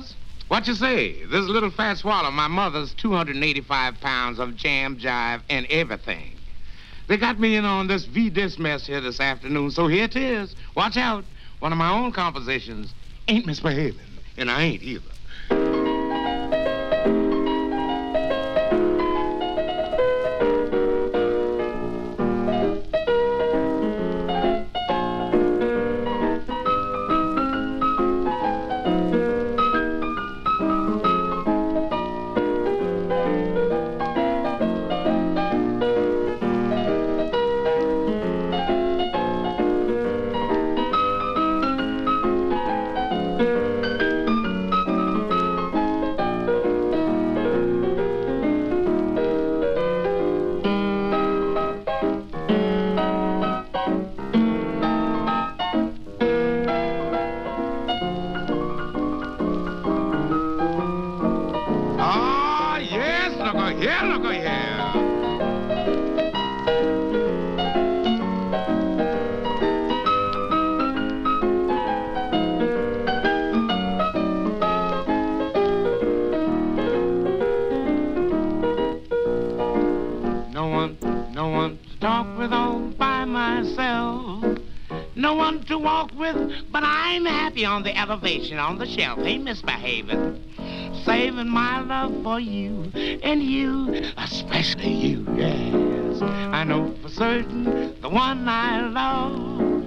boys. What you say? This little Fats Waller, my mother's 285 pounds of jam, jive, and everything. They got me in on this V-Disc mess here this afternoon, so here it is. Watch out. One of my own compositions ain't misbehaving, and I ain't either. The elevation on the shelf. Ain't misbehaving. Saving my love for you and you, especially you, yes. I know for certain the one I love.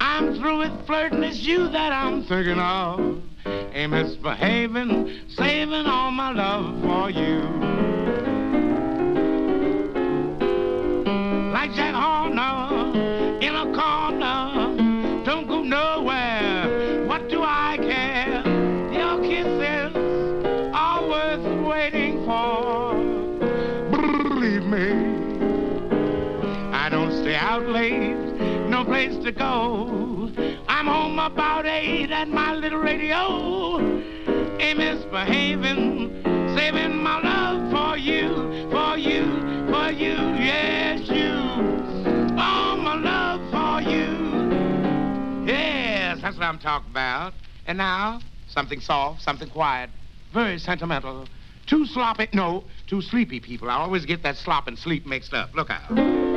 I'm through with flirting, it's you that I'm thinking of. Ain't misbehaving, saving all my love for you. No place to go. I'm home about eight at my little radio. Ain't misbehaving, saving my love for you, for you, for you, yes, you. All my love for you. Yes, that's what I'm talking about. And now, something soft, something quiet, very sentimental. Too sloppy, no, too sleepy people. I always get that slop and sleep mixed up. Look out.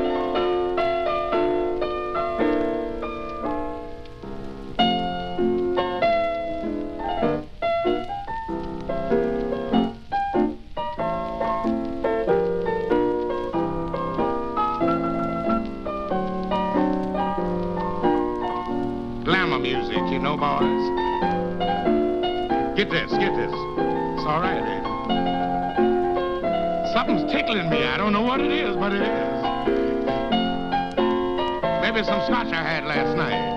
Get this, get this. It's all right, eh? Something's tickling me. I don't know what it is, but it is. Maybe some scotch I had last night.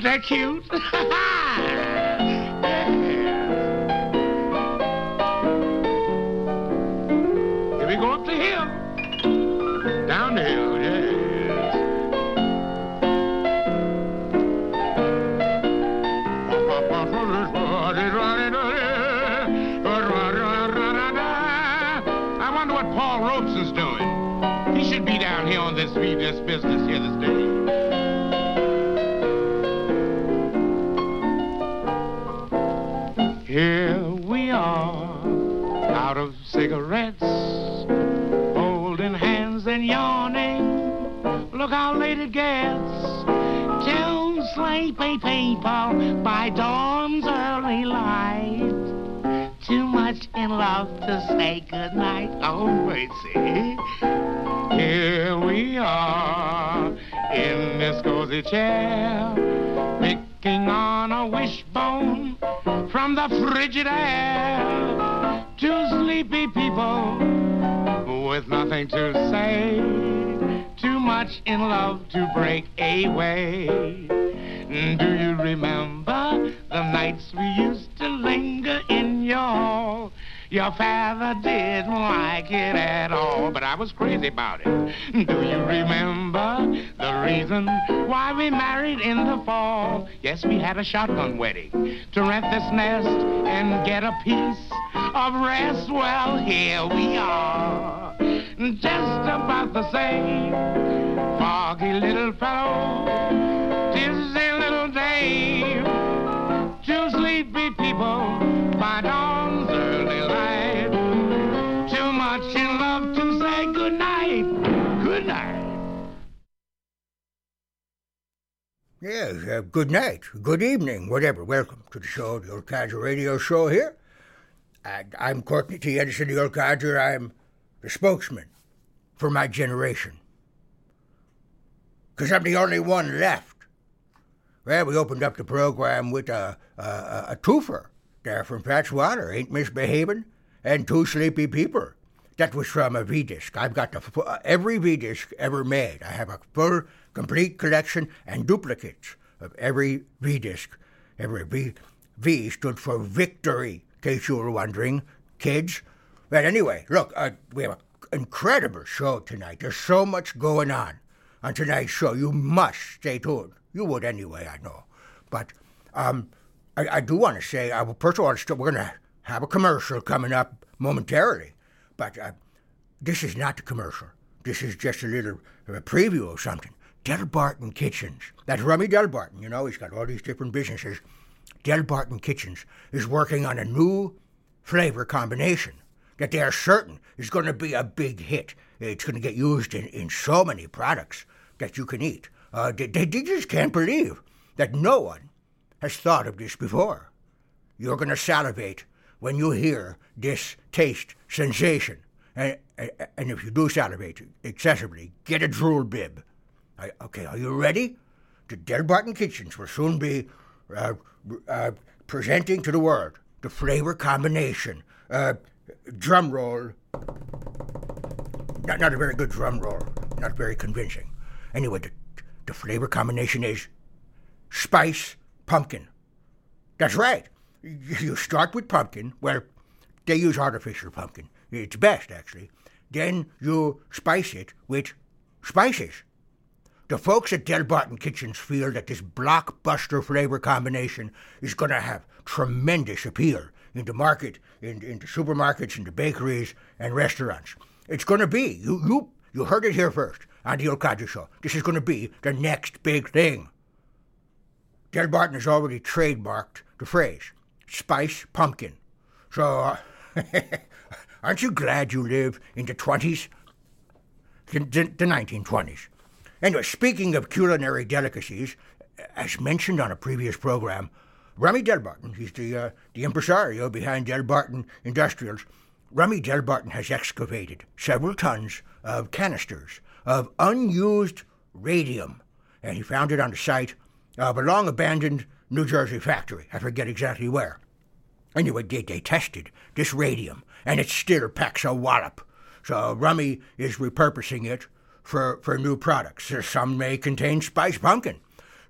Isn't that cute? sleepy people by dawn's early light. Too much in love to say goodnight. Oh, mercy. Here we are in this cozy chair, picking on a wishbone from the frigid air. Two sleepy people with nothing to say. Too much in love to break away. Do you remember the nights we used to linger in your hall? Your father didn't like it at all, but I was crazy about it. Do you remember the reason why we married in the fall? Yes, we had a shotgun wedding to rent this nest and get a piece of rest. Well, here we are, just about the same. Foggy little fellow, dizzy little dame. Two sleepy people by dawn's early light. Too much in love to say good night. Good night. Yes, uh, good night, good evening, whatever. Welcome to the show, the Old Radio Show here. And I'm Courtney T. Edison, the Old Codger. I'm the spokesman for my generation. Because I'm the only one left. Well, we opened up the program with a, a, a, twofer there from Fats Waller, Ain't Misbehaving, and Two Sleepy People. That was from a V-disc. I've got the, every V-disc ever made. I have a full, complete collection and duplicates of every V-disc. Every V, V stood for victory, in case you were wondering, kids. But anyway, look, uh, we have an incredible show tonight. There's so much going on on tonight's show. You must stay tuned. You would anyway, I know. But um, I, I do want to say, uh, first of all, we're going to have a commercial coming up momentarily. But uh, this is not the commercial. This is just a little uh, preview of something. Del Barton Kitchens. That's Rummy Del Barton, you know, he's got all these different businesses. Del Barton Kitchens is working on a new flavor combination that they are certain is going to be a big hit. It's going to get used in, in so many products that you can eat. Uh, they, they just can't believe that no one has thought of this before. You're going to salivate when you hear this taste sensation. And, and, if you do salivate excessively, get a drool bib. I, okay, are you ready? The Del Barton Kitchens will soon be uh, uh, presenting to the world the flavor combination. Uh, drum roll. Not, not a very good drum roll. Not very convincing. Anyway, the, the flavor combination is spice pumpkin. That's right. You start with pumpkin. Well, they use artificial pumpkin. It's best, actually. Then you spice it with spices. The folks at Del Barton Kitchens feel that this blockbuster flavor combination is going to have tremendous appeal in the market, in, in the supermarkets, in the bakeries, and restaurants. It's going to be, you, you, you heard it here first on the Old Show. This is going to be the next big thing. Del Barton has already trademarked the phrase spice pumpkin. So, uh, aren't you glad you live in the 20s? The, the, the 1920s. Anyway, speaking of culinary delicacies, as mentioned on a previous program, Rummy Del Barton, he's the, uh, the impresario behind Del Barton Industrials, Rummy Del Barton has excavated several tons of canisters of unused radium, and he found it on the site of a long abandoned New Jersey factory. I forget exactly where. Anyway, they, they tested this radium, and it still packs a wallop. So Rummy is repurposing it for, for new products. Some may contain spice pumpkin.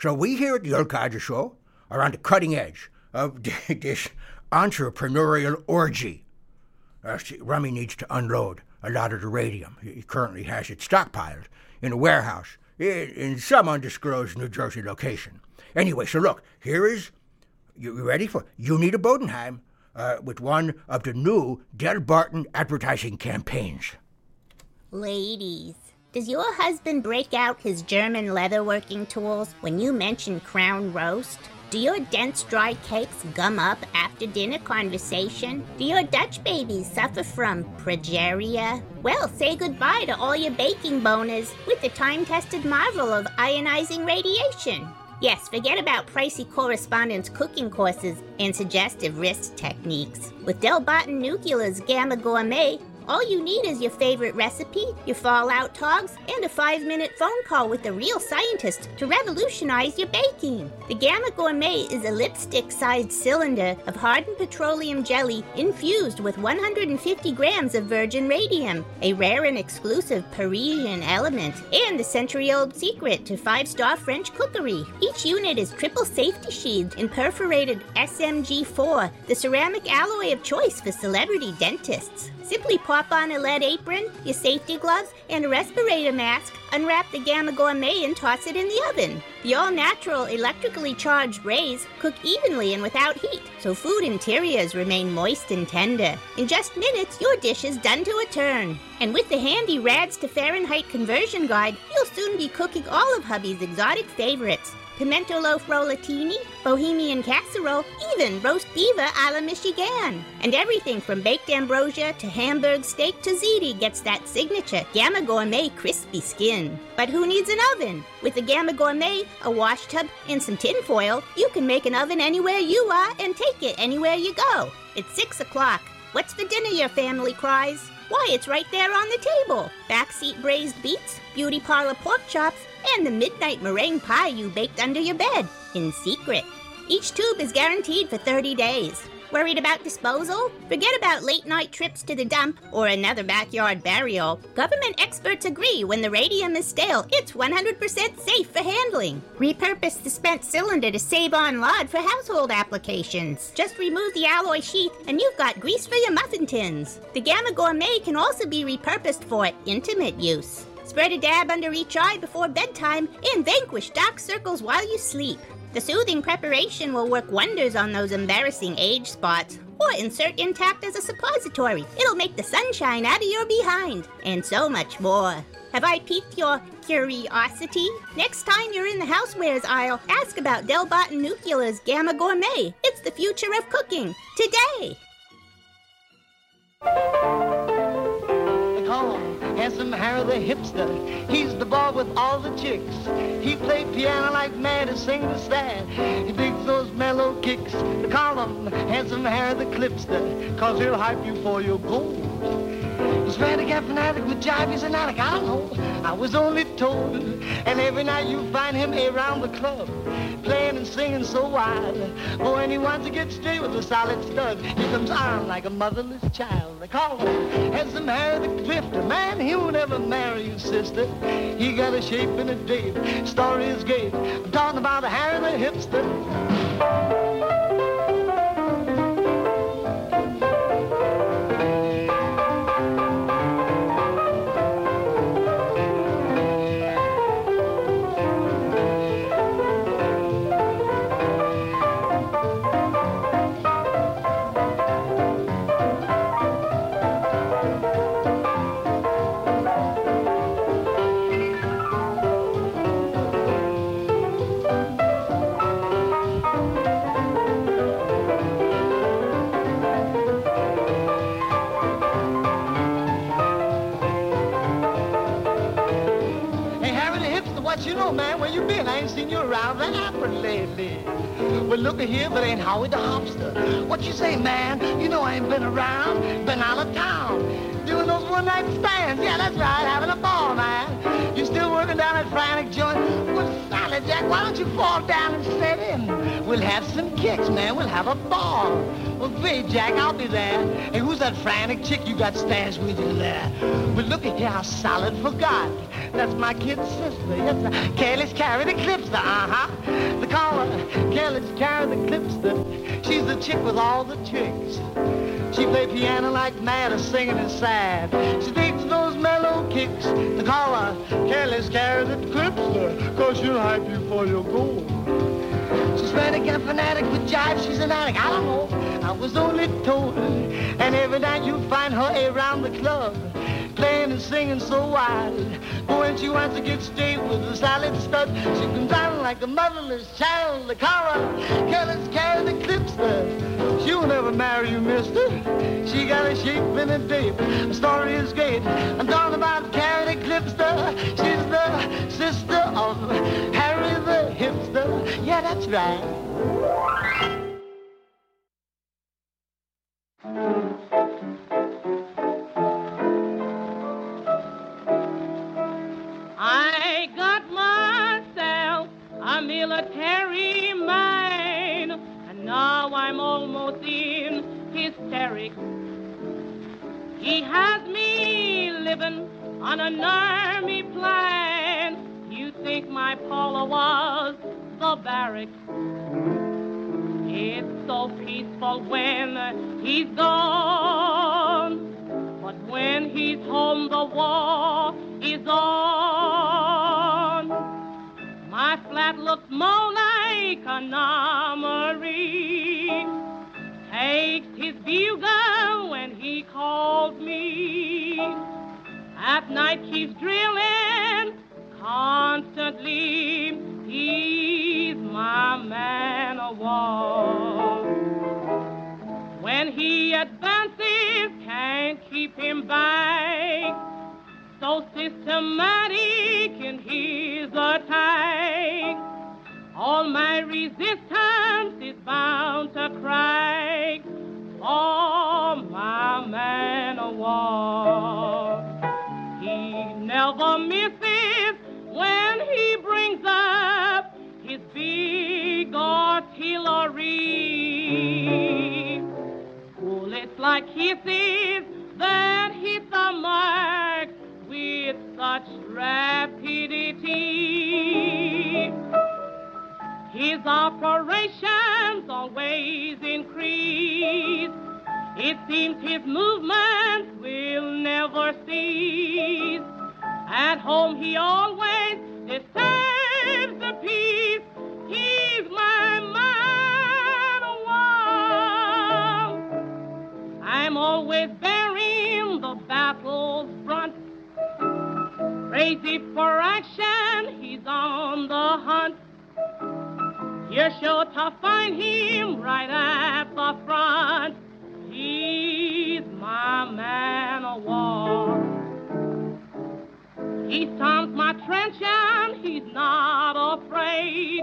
So we here at the Old Codger Show are on the cutting edge of this entrepreneurial orgy. Uh, Rummy needs to unload a lot of the radium. He currently has it stockpiled in a warehouse in, in some undisclosed New Jersey location. Anyway, so look, here is you you ready for Unita Bodenheim uh, with one of the new Del Barton advertising campaigns. Ladies, does your husband break out his German leatherworking tools when you mention crown roast? Do your dense dry cakes gum up after dinner conversation? Do your Dutch babies suffer from progeria? Well, say goodbye to all your baking boners with the time tested marvel of ionizing radiation. Yes, forget about pricey correspondence cooking courses and suggestive wrist techniques. With Del Barton Nuclear's Gamma Gourmet, All you need is your favorite recipe, your fallout togs, and a five minute phone call with a real scientist to revolutionize your baking. The Gamma Gourmet is a lipstick sized cylinder of hardened petroleum jelly infused with 150 grams of virgin radium, a rare and exclusive Parisian element, and a century old secret to five star French cookery. Each unit is triple safety sheathed in perforated SMG4, the ceramic alloy of choice for celebrity dentists. Simply pop on a lead apron, your safety gloves, and a respirator mask, unwrap the Gamma Gourmet, and toss it in the oven. The all natural, electrically charged rays cook evenly and without heat, so food interiors remain moist and tender. In just minutes, your dish is done to a turn. And with the handy Rads to Fahrenheit conversion guide, you'll soon be cooking all of hubby's exotic favorites pimento loaf rollatini, bohemian casserole, even roast beaver a la Michigan. And everything from baked ambrosia to Hamburg steak to ziti gets that signature Gamma Gourmet crispy skin. But who needs an oven? With the Gamma Gourmet, a wash tub, and some tin foil, you can make an oven anywhere you are and take it anywhere you go. It's 6 o'clock. What's for dinner, your family cries? Why, it's right there on the table. Backseat braised beets, beauty parlor pork chops, and the midnight meringue pie you baked under your bed, in secret. Each tube is guaranteed for 30 days. Worried about disposal? Forget about late night trips to the dump or another backyard burial. Government experts agree when the radium is stale, it's 100% safe for handling. Repurpose the spent cylinder to save on lard for household applications. Just remove the alloy sheath and you've got grease for your muffin tins. The Gamma Gourmet can also be repurposed for intimate use. Spread a dab under each eye before bedtime and vanquish dark circles while you sleep. The soothing preparation will work wonders on those embarrassing age spots. Or insert intact as a suppository. It'll make the sunshine out of your behind. And so much more. Have I piqued your curiosity? Next time you're in the housewares aisle, ask about Del Barton Nuclear's Gamma Gourmet. It's the future of cooking. Today! Handsome Harry the hipster, he's the boy with all the chicks. He played piano like mad and sing the sad. He digs those mellow kicks. Call him Handsome Harry the clipster, cause he'll hype you for your gold. He's frantic and fanatic with jive, he's an addict, I know. I was only told. And every night you find him around the club, playing and singing so wild. But when he wants to get straight with a solid stud, he comes on like a motherless child. They call him Handsome Harry the Clifter. Man, he'll never marry you, sister. He got a shape and a date. Story is gay. I'm talking about Harry the hipster. Looky here, but ain't Howie the Hopster. What you say, man? You know I ain't been around, been out of town. Doing those one-night stands. Yeah, that's right, having a ball, man. You still working down at Frantic Joint? Well, Sally Jack, why don't you fall down and set in? We'll have some kicks, man. We'll have a ball. Well, great, Jack, I'll be there. Hey, who's that frantic chick you got stashed with you there? Well, look at here, how solid forgot. That's my kid's sister. Yes, sir. Kelly's carry the clipster, uh-huh. The caller, Kelly's carry the clipster. She's the chick with all the tricks. She play piano like mad, or singing is sad. She digs those mellow kicks. The caller, Kelly's carry the clipster, cause she'll hype you for your gold. She's to get fanatic with jive, she's an addict, I don't know. I was only told. And every night you find her around the club playing and singing so wild. But when she wants to get straight with a solid stud, she comes down like a motherless child. The collar, careless carry the clipster. She'll never marry you, mister. She got a shape and a date. The story is great. I'm talking about Carrie the Clipster. She's the sister of Harry the Hipster. Yeah, that's right. Military mind, and now I'm almost in hysterics. He has me living on an army plan. You think my Paula was the barracks? It's so peaceful when he's gone. But when he's home, the war is on. Flat looks more like an armory. Takes his bugle when he calls me. At night keeps drilling constantly. He's my man of war. When he advances, can't keep him back. So systematic in his attack. All my resistance is bound to crack. Oh, my man of war. He never misses when he brings up his big artillery. Bullets like hisses that hit the mark with such rapidity. His operations always increase. It seems his movements will never cease. At home he always disturbs the peace. He's my man oh, of war. I'm always bearing the battle's front. Crazy for action, he's on the hunt. You're sure to find him right at the front. He's my man of war. He storms my trench and he's not afraid.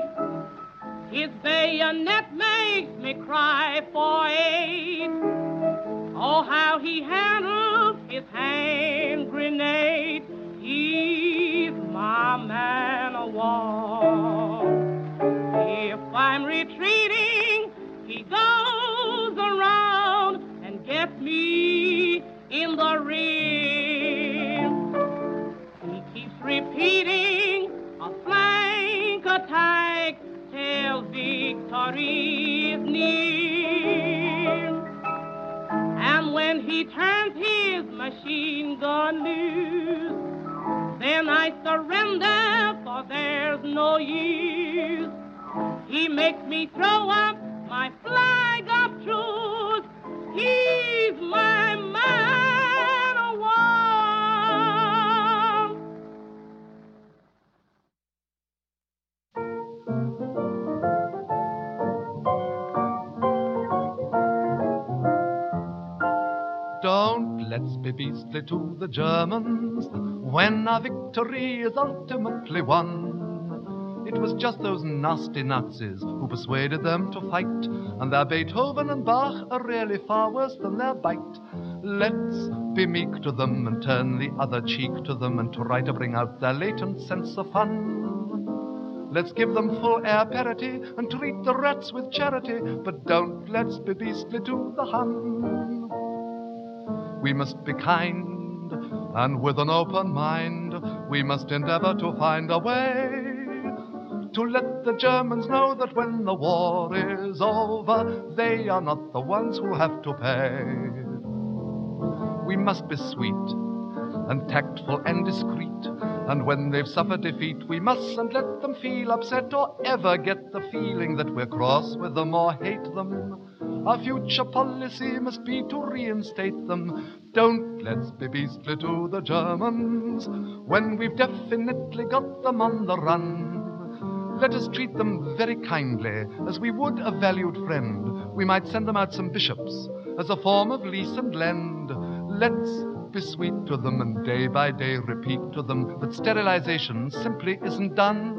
His bayonet makes me cry for aid. Oh, how he handles his hand grenade. He's my man of war. I'm retreating, he goes around and gets me in the rear. He keeps repeating a flank attack till victory is near. And when he turns his machine gun loose, then I surrender, for there's no use. He makes me throw up my flag of truce. He's my man of war. Don't let's be beastly to the Germans when our victory is ultimately won. It was just those nasty Nazis who persuaded them to fight, and their Beethoven and Bach are really far worse than their bite. Let's be meek to them and turn the other cheek to them and try to bring out their latent sense of fun. Let's give them full air parity and treat the rats with charity, but don't let's be beastly to the Hun. We must be kind and with an open mind, we must endeavor to find a way to let the Germans know that when the war is over, they are not the ones who have to pay. We must be sweet and tactful and discreet. And when they've suffered defeat, we mustn't let them feel upset or ever get the feeling that we're cross with them or hate them. Our future policy must be to reinstate them. Don't let's be beastly to the Germans when we've definitely got them on the run. Let us treat them very kindly, as we would a valued friend. We might send them out some bishops as a form of lease and lend. Let's be sweet to them and day by day repeat to them that sterilization simply isn't done.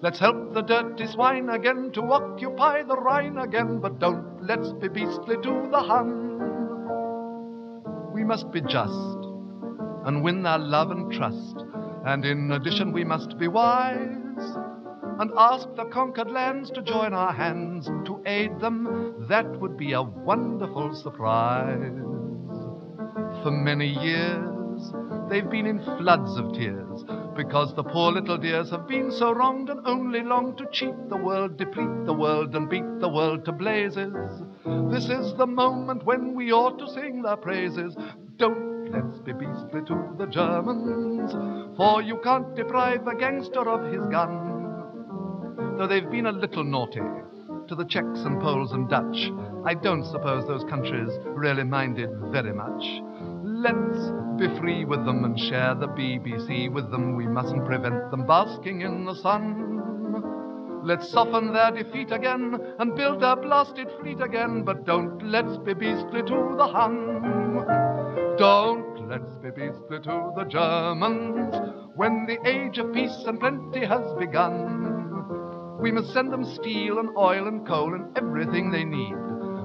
Let's help the dirty swine again to occupy the Rhine again, but don't let's be beastly to the Hun. We must be just and win their love and trust, and in addition we must be wise. And ask the conquered lands to join our hands to aid them, that would be a wonderful surprise. For many years, they've been in floods of tears because the poor little dears have been so wronged and only long to cheat the world, deplete the world, and beat the world to blazes. This is the moment when we ought to sing their praises. Don't let's be beastly to the Germans, for you can't deprive a gangster of his gun. Though they've been a little naughty to the Czechs and Poles and Dutch, I don't suppose those countries really minded very much. Let's be free with them and share the BBC with them. We mustn't prevent them basking in the sun. Let's soften their defeat again and build a blasted fleet again, but don't let's be beastly to the Hun. Don't let's be beastly to the Germans when the age of peace and plenty has begun. We must send them steel and oil and coal and everything they need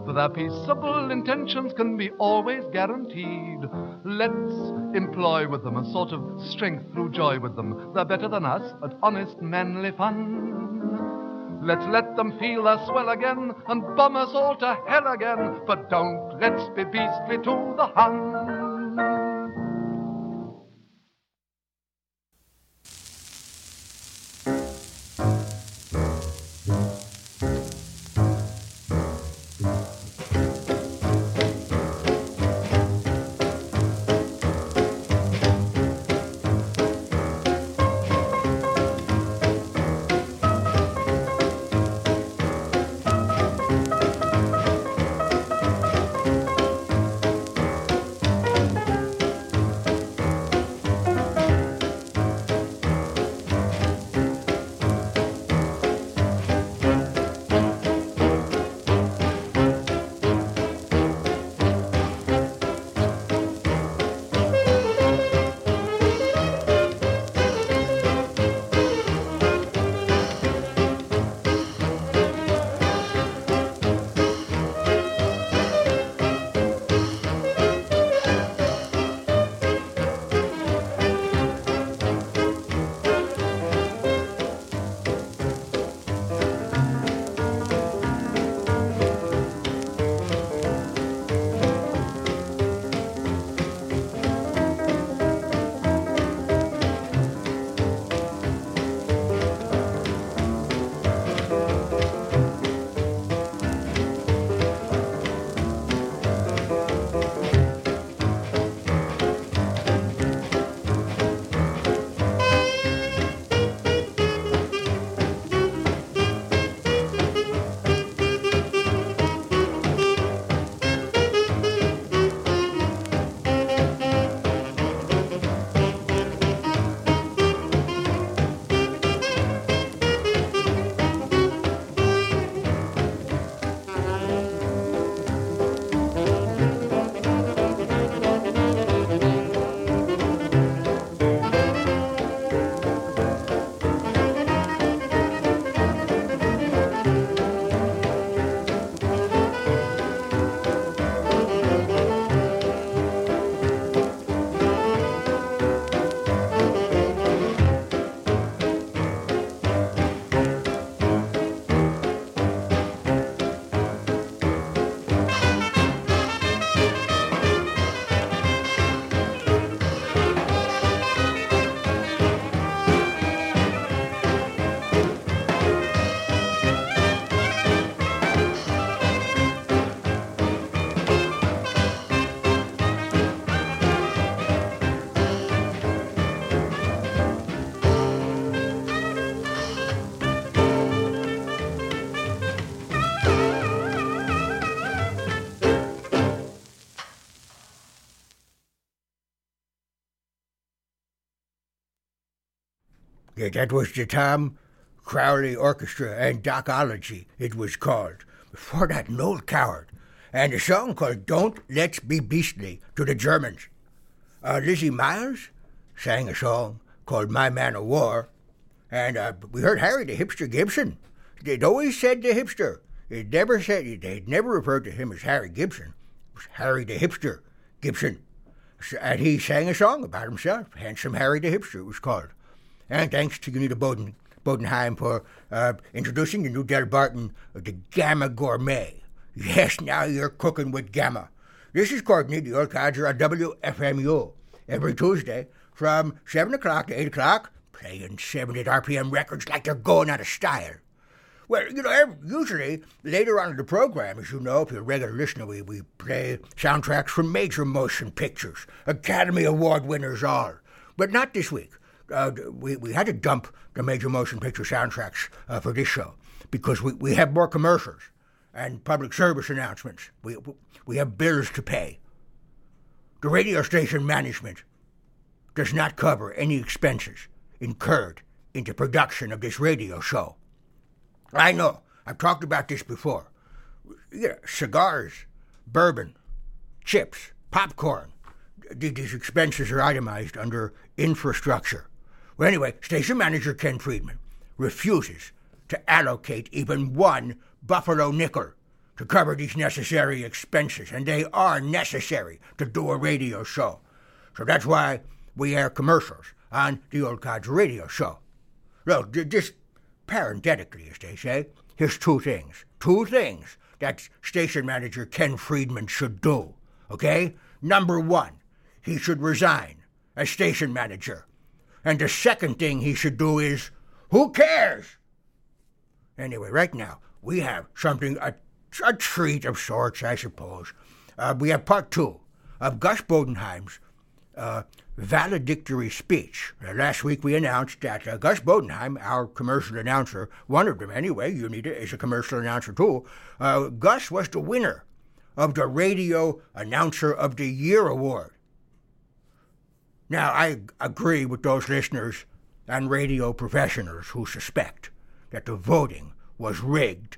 for their peaceable intentions can be always guaranteed. Let's employ with them a sort of strength through joy with them. They're better than us at honest, manly fun. Let's let them feel their swell again and bomb us all to hell again. But don't let's be beastly to the Hun. Yeah, that was the Tom Crowley Orchestra and Docology, it was called. Before that, Noël Coward. And a song called Don't Let's Be Beastly to the Germans. Uh, Lizzie Miles sang a song called My Man of War. And uh, we heard Harry the Hipster Gibson. They'd always said the hipster. They'd never said, they'd never referred to him as Harry Gibson. It was Harry the Hipster Gibson. And he sang a song about himself, Handsome Harry the Hipster, it was called. And thanks to Unita Bodenheim for uh, introducing the new Del Barton, uh, the Gamma Gourmet. Yes, now you're cooking with Gamma. This is Courtney, the old codger on WFMU. Every Tuesday from 7 o'clock to 8 o'clock, playing 70 RPM records like they're going out of style. Well, you know, usually later on in the program, as you know, if you're a regular listener, we, we play soundtracks from major motion pictures, Academy Award winners all. But not this week. Uh, we, we had to dump the major motion picture soundtracks uh, for this show because we, we have more commercials and public service announcements. We, we have bills to pay. The radio station management does not cover any expenses incurred into production of this radio show. I know. I've talked about this before. Yeah, cigars, bourbon, chips, popcorn. These expenses are itemized under infrastructure. Well, anyway, station manager Ken Freedman refuses to allocate even one buffalo nickel to cover these necessary expenses, and they are necessary to do a radio show. So that's why we air commercials on the Old Codger radio show. Well, just parenthetically, as they say, here's two things. Two things that station manager Ken Freedman should do. Okay? Number one, he should resign as station manager. And the second thing he should do is, who cares? Anyway, right now, we have something, a, a treat of sorts, I suppose. Uh, we have part two of Gus Bodenheim's uh, valedictory speech. Uh, last week we announced that uh, Gus Bodenheim, our commercial announcer, one of them anyway, you need it a commercial announcer too, uh, Gus was the winner of the Radio Announcer of the Year award. Now, I agree with those listeners and radio professionals who suspect that the voting was rigged.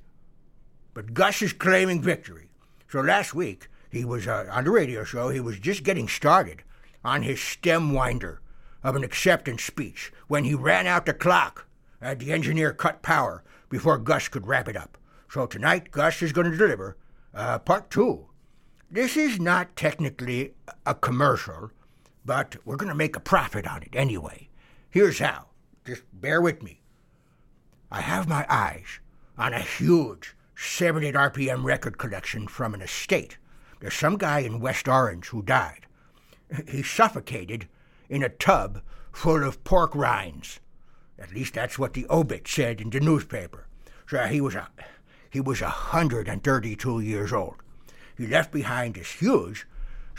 But Gus is claiming victory. So last week, he was uh, on the radio show, he was just getting started on his stem winder of an acceptance speech when he ran out the clock and the engineer cut power before Gus could wrap it up. So tonight, Gus is going to deliver uh, part two. This is not technically a commercial, but we're going to make a profit on it anyway. Here's how. Just bear with me. I have my eyes on a huge 70 RPM record collection from an estate. There's some guy in West Orange who died he suffocated in a tub full of pork rinds. At least that's what the obit said in the newspaper. So he was a he was a hundred and thirty-two years old. He left behind this huge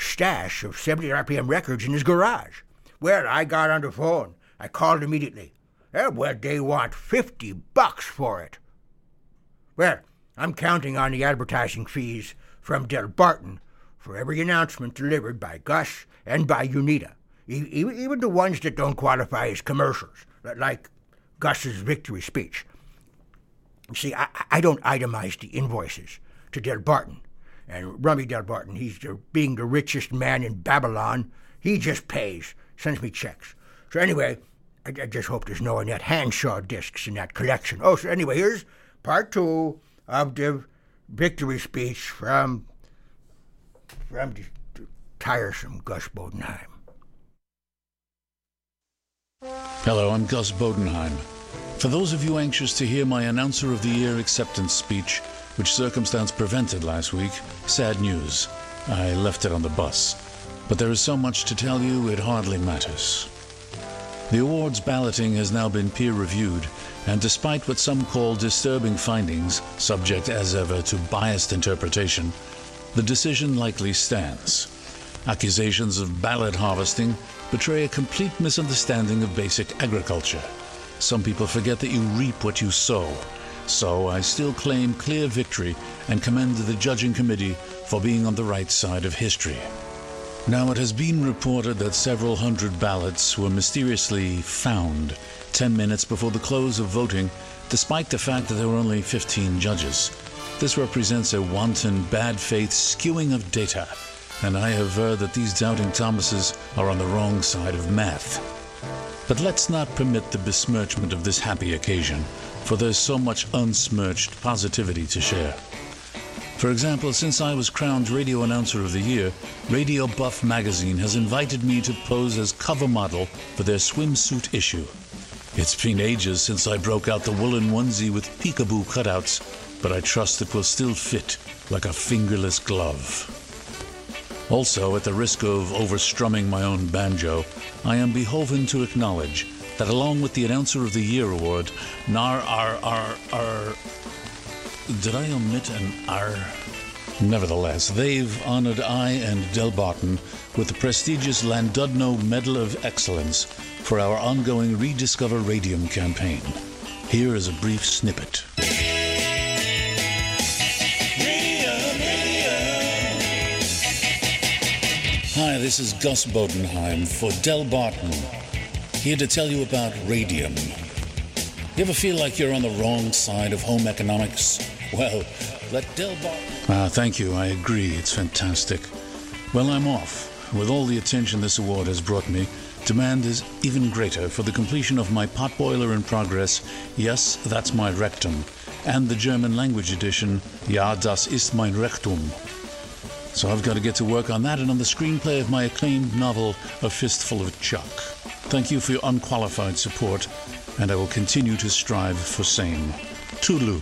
stash of 70 RPM records in his garage. Well, I got on the phone. I called immediately. Eh, well, they want 50 bucks for it. Well, I'm counting on the advertising fees from Del Barton for every announcement delivered by Gus and by Unita, even the ones that don't qualify as commercials, like Gus's victory speech. See, I, I don't itemize the invoices to Del Barton. And Rummy Del Barton, he's the, being the richest man in Babylon, he just pays, sends me checks. So anyway, I, I just hope there's no Annette Hanshaw discs in that collection. Oh, so anyway, here's part two of the victory speech from from the tiresome Gus Bodenheim. Hello, I'm Gus Bodenheim. For those of you anxious to hear my Announcer of the Year acceptance speech, which circumstance prevented last week, sad news. I left it on the bus. But there is so much to tell you, it hardly matters. The awards balloting has now been peer reviewed, and despite what some call disturbing findings, subject as ever to biased interpretation, the decision likely stands. Accusations of ballot harvesting betray a complete misunderstanding of basic agriculture. Some people forget that you reap what you sow. So I still claim clear victory and commend the judging committee for being on the right side of history. Now, it has been reported that several hundred ballots were mysteriously found 10 minutes before the close of voting, despite the fact that there were only 15 judges. This represents a wanton bad faith skewing of data and I aver that these doubting Thomases are on the wrong side of math. But let's not permit the besmirchment of this happy occasion, for there's so much unsmirched positivity to share. For example, since I was crowned Radio Announcer of the Year, Radio Buff magazine has invited me to pose as cover model for their swimsuit issue. It's been ages since I broke out the woolen onesie with peekaboo cutouts, but I trust it will still fit like a fingerless glove. Also, at the risk of overstrumming my own banjo, I am beholden to acknowledge that along with the Announcer of the Year award, NAR R R R. Did I omit an R? Nevertheless, they've honored I and Del Barton with the prestigious Llandudno Medal of Excellence for our ongoing Rediscover Radium campaign. Here is a brief snippet. Hi, this is Gus Bodenheim for Del Barton, here to tell you about radium. You ever feel like you're on the wrong side of home economics? Well, let Del Barton. Ah, thank you. I agree. It's fantastic. Well, I'm off. With all the attention this award has brought me, demand is even greater for the completion of my potboiler in progress. Yes, that's my rectum. And the German language edition, Ja, das ist mein Rectum. So I've got to get to work on that and on the screenplay of my acclaimed novel, A Fistful of Chuck. Thank you for your unqualified support, and I will continue to strive for same. Toodaloo.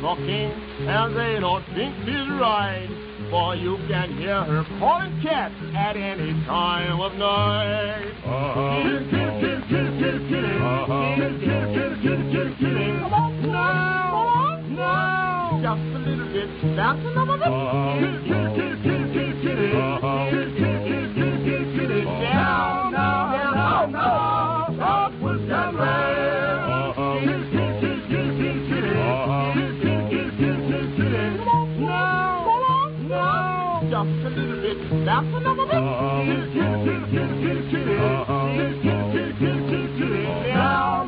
Talking, and they don't think she's right. For you can hear her calling cats at any time of night. Just a little bit. That's another bit. Just a little bit. That's another bit. Now,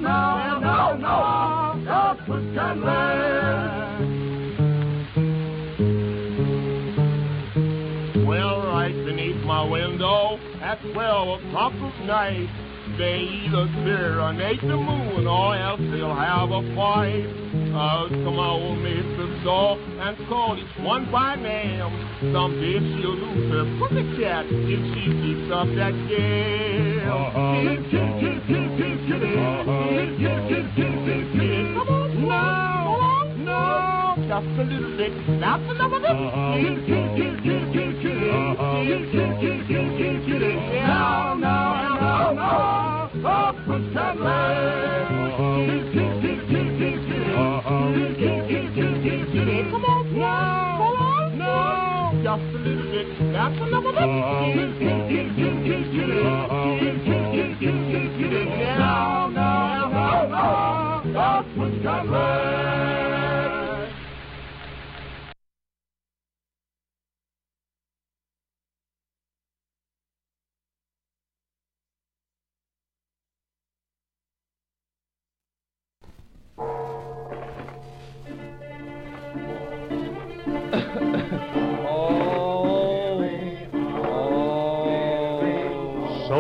Well, right beneath my window at 12 o'clock of night, they either serenade the moon or else they'll have a fight. I'll come old mistress door and call each one by name. Someday she'll lose her pussycat if she keeps up that game. Come on now, now, just a little bit. That's another bit. Now, now, now, now, up with that Come Now, now,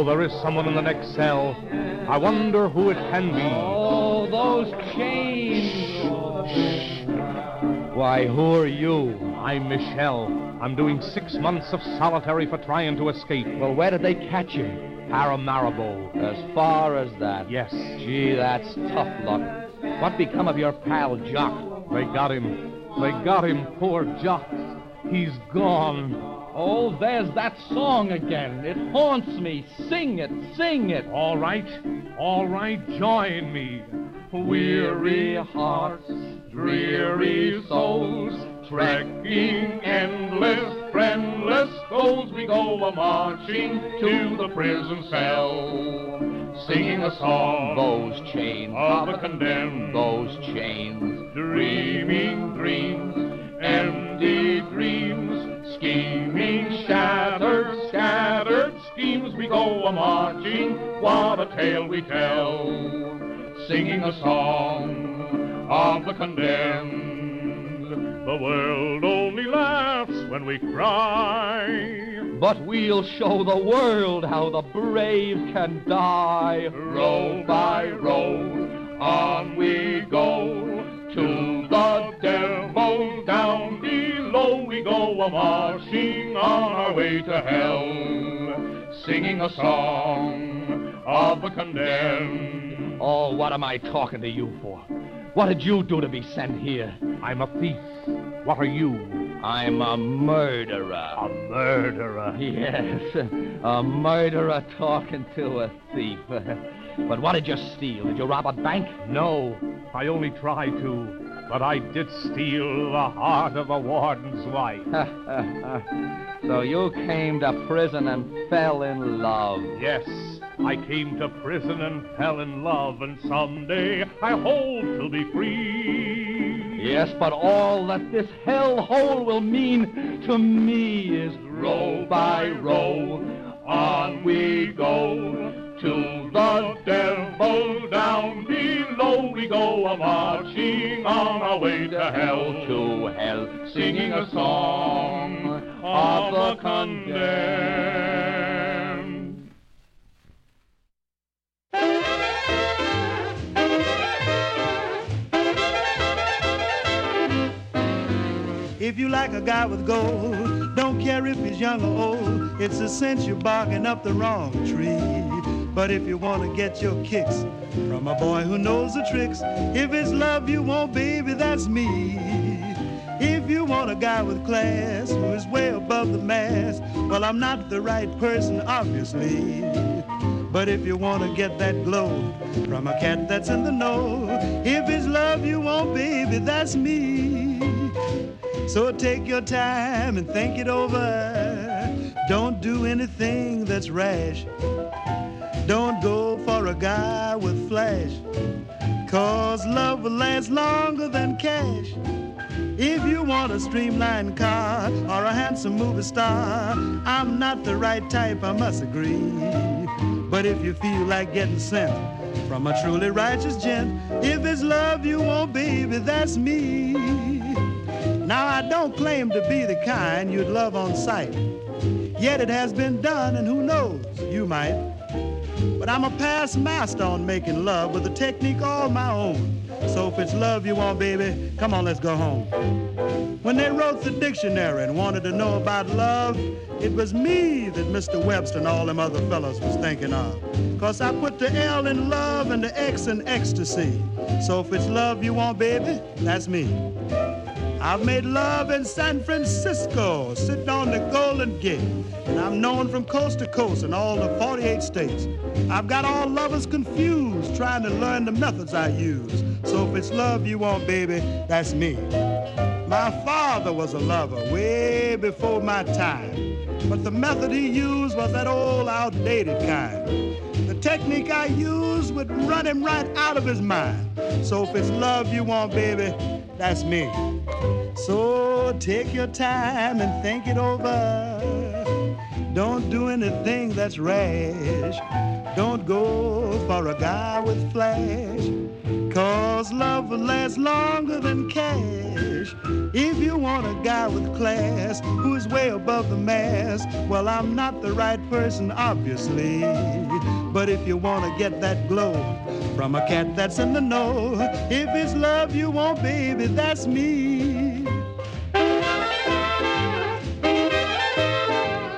So there is someone in the next cell. I wonder who it can be. Oh, those chains. Why, who are you? I'm Michelle. I'm doing six months of solitary for trying to escape. Well, where did they catch you? Paramaribo. As far as that. Yes. Gee, that's tough luck. What become of your pal Jock? They got him. They got him, poor Jock. He's gone. Oh, there's that song again. It haunts me. Sing it, sing it. All right, all right, join me. Weary hearts dreary souls, trekking endless, friendless goals, we go a marching to the prison cell, singing a song. Those chains of the condemned, those chains, dreaming dreams, empty dreams, scheming, shattered, scattered schemes. We go a marching, what a tale we tell, singing a song of the condemned. The world only laughs when we cry. But we'll show the world how the brave can die. Row by row, on we go to the devil down We go a marching on our way to hell, singing a song of the condemned. Oh, what am I talking to you for? What did you do to be sent here? I'm a thief. What are you? I'm a murderer. A murderer? Yes, a murderer talking to a thief. But what did you steal? Did you rob a bank? No, I only tried to, but I did steal the heart of a warden's wife. so you came to prison and fell in love. Yes, I came to prison and fell in love, and someday I hope to be free. Yes, but all that this hell hole will mean to me is row by row, on we go to the devil down below. We go a marching on our way to hell, to hell, singing a song of the condemned. If you like a guy with gold, don't care if he's young or old, it's a cinch you're barking up the wrong tree. But if you want to get your kicks from a boy who knows the tricks, if it's love you want, baby, that's me. If you want a guy with class who is way above the mass, well, I'm not the right person, obviously. But if you want to get that glow from a cat that's in the know, if it's love you want, baby, that's me. So take your time and think it over. Don't do anything that's rash. Don't go for a guy with flash. Cause love will last longer than cash. If you want a streamlined car or a handsome movie star, I'm not the right type, I must agree. But if you feel like getting sent from a truly righteous gent, if it's love you want, baby, that's me. Now, I don't claim to be the kind you'd love on sight. Yet it has been done, and who knows, you might. But I'm a past master on making love with a technique all my own. So if it's love you want, baby, come on, let's go home. When they wrote the dictionary and wanted to know about love, it was me that Mr. Webster and all them other fellas was thinking of. Cause I put the L in love and the X in ecstasy. So if it's love you want, baby, that's me. I've made love in San Francisco, sitting on the Golden Gate. And I'm known from coast to coast in all the 48 states. I've got all lovers confused, trying to learn the methods I use. So if it's love you want, baby, that's me. My father was a lover way before my time. But the method he used was that old outdated kind. The technique I used would run him right out of his mind. So if it's love you want, baby, that's me. So take your time and think it over. Don't do anything that's rash. Don't go for a guy with flash. Cause love will last longer than cash. If you want a guy with class who is way above the mass, well, I'm not the right person, obviously. But if you want to get that glow from a cat that's in the know, if it's love you want, baby, that's me.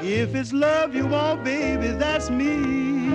If it's love you want, baby, that's me.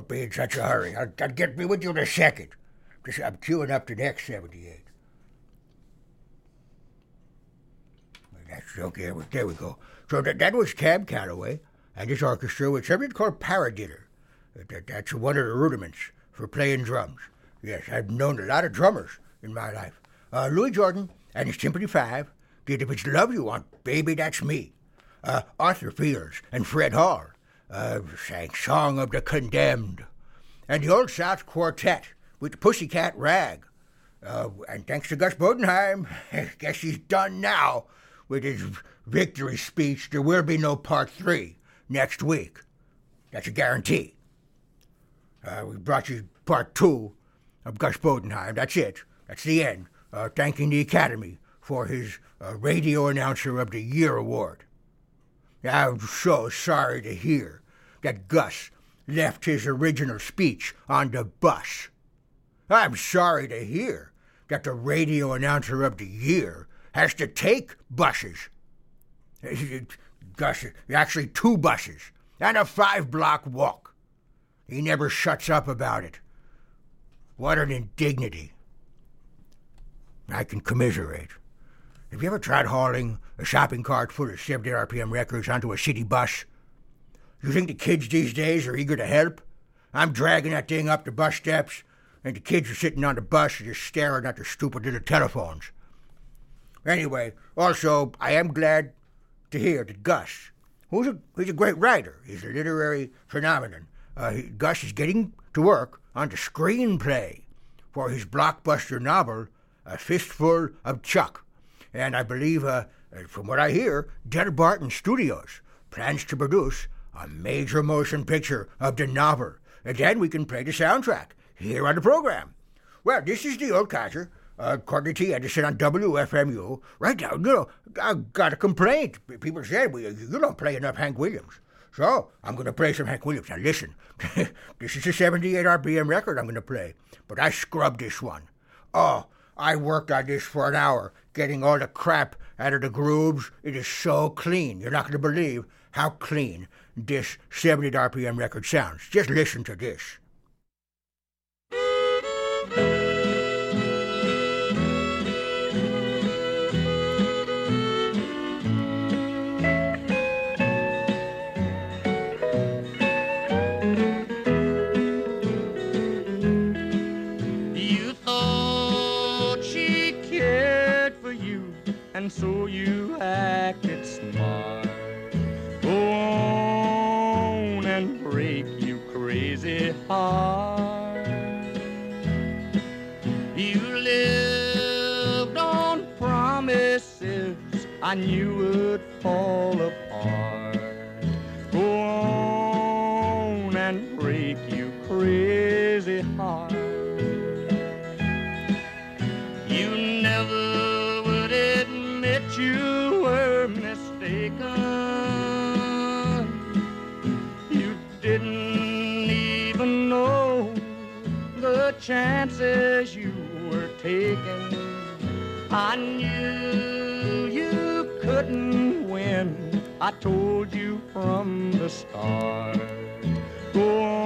Don't be in such a hurry. I'll, I'll get me with you in a second. Just, I'm queuing up the next 78. That's okay. There we go. So that, that was Cab Calloway and his orchestra with something called paradiddle. That, that's one of the rudiments for playing drums. Yes, I've known a lot of drummers in my life. Uh, Louis Jordan and his Tympany Five did If It's Love You Want, Baby, That's Me. Uh, Arthur Fields and Fred Hall uh, sang Song of the Condemned. And the Old South Quartet with the Pussycat Rag. Uh, and thanks to Gus Bodenheim, I guess he's done now with his victory speech. There will be no part three next week. That's a guarantee. Uh, we brought you part two of Gus Bodenheim. That's it. That's the end. Uh, thanking the Academy for his uh, Radio Announcer of the Year award. I'm so sorry to hear that Gus left his original speech on the bus. I'm sorry to hear that the Radio Announcer of the Year has to take buses. Gus, actually, two buses and a five block walk. He never shuts up about it. What an indignity. I can commiserate. Have you ever tried hauling a shopping cart full of 70 RPM records onto a city bus? You think the kids these days are eager to help? I'm dragging that thing up the bus steps, and the kids are sitting on the bus and just staring at their stupid little telephones. Anyway, also, I am glad to hear that Gus, who's a, he's a great writer, he's a literary phenomenon, uh, he- Gus is getting to work on the screenplay for his blockbuster novel, A Fistful of Chuck. And I believe, uh, from what I hear, Del Barton Studios plans to produce a major motion picture of the novel. And then we can play the soundtrack here on the program. Well, this is the old codger, uh, Courtney T. Edison on WFMU. Right now, you know, I got a complaint. People said, well, you don't play enough Hank Williams. So, I'm going to play some Hank Williams. Now, listen, this is a 78 RPM record I'm going to play, but I scrubbed this one. Oh, I worked on this for an hour, getting all the crap out of the grooves. It is so clean. You're not going to believe how clean this 70 RPM record sounds. Just listen to this. You thought she cared for you, and so you acted I knew would fall apart. Go on and break you crazy heart. You never would admit you were mistaken. You didn't even know the chances you were taking. I knew I told you from the start. Go on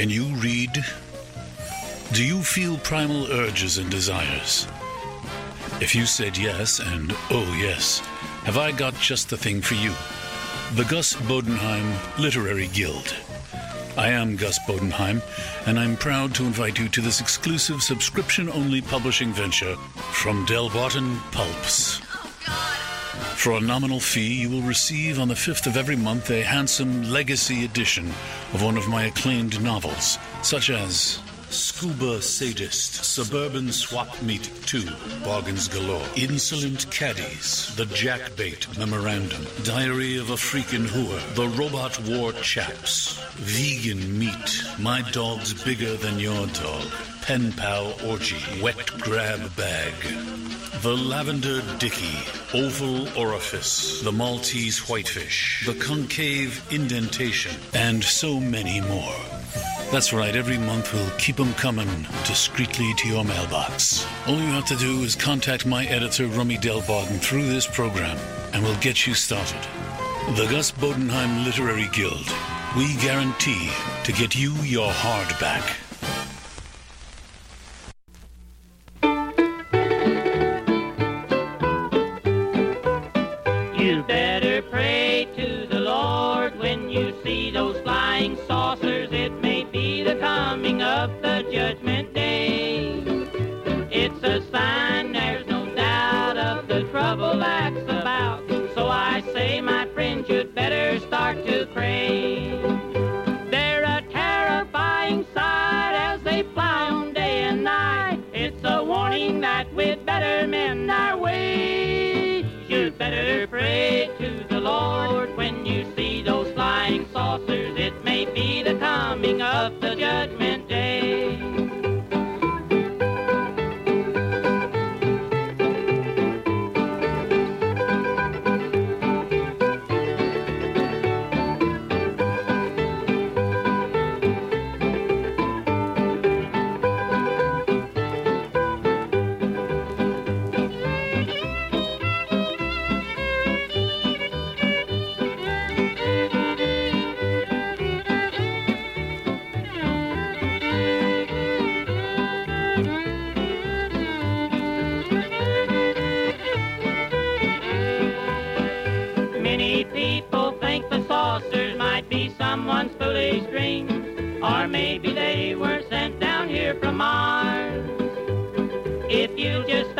Can you read? Do you feel primal urges and desires? If you said yes, and oh yes, have I got just the thing for you? The Gus Bodenheim Literary Guild. I am Gus Bodenheim, and I'm proud to invite you to this exclusive subscription only publishing venture from Del Barton Pulps. For a nominal fee, you will receive on the 5th of every month a handsome legacy edition of one of my acclaimed novels, such as Scuba Sadist, Suburban Swap Meet 2, Bargains Galore, Insolent Caddies, The Jackbait Memorandum, Diary of a Freakin' Whore, The Robot War Chaps, Vegan Meat, My Dog's Bigger Than Your Dog, Pen Pal Orgy, Wet Grab Bag, the Lavender Dicky, Oval Orifice, the Maltese Whitefish, the Concave Indentation, and so many more. That's right, every month we'll keep them coming discreetly to your mailbox. All you have to do is contact my editor, Rummy Del Barton, through this program, and we'll get you started. The Gus Bodenheim Literary Guild. We guarantee to get you your hardback. We'd better mend our ways. You'd better pray to the Lord when you see those flying saucers. It may be the coming of the judgment just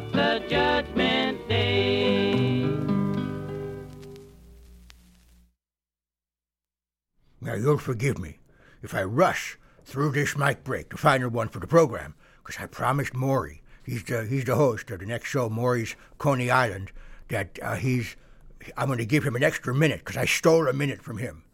of the judgment day. Now, you'll forgive me if I rush through this mic break to find her one for the program, because I promised Maury, he's the, he's the host of the next show, Maury's Coney Island, that uh, he's I'm going to give him an extra minute because I stole a minute from him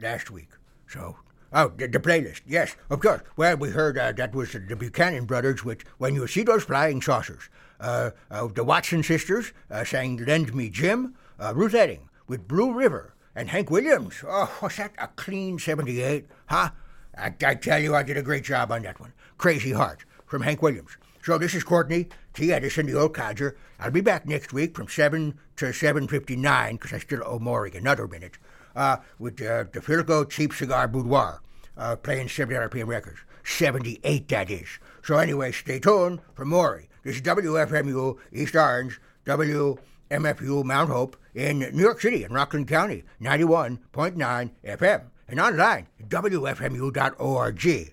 last week. So, oh, the, the playlist, yes, of course. Well, we heard uh, that was the Buchanan brothers, which when you see those flying saucers, uh, uh, the Watson sisters uh, sang "Lend Me Jim," uh, Ruth Etting with "Blue River," and Hank Williams. Oh, was that a clean '78? Huh? I, I tell you, I did a great job on that one. Crazy Heart from Hank Williams. So this is Courtney T. Edison, the old codger. I'll be back next week from 7 to 7.59, because I still owe Maury another minute, uh, with uh, the Philco Cheap Cigar Boudoir, uh, playing 70 RPM records. 78, that is. So anyway, stay tuned for Maury. This is WFMU East Orange, WMFU Mount Hope in New York City and Rockland County, 91.9 FM. And online, at WFMU.org.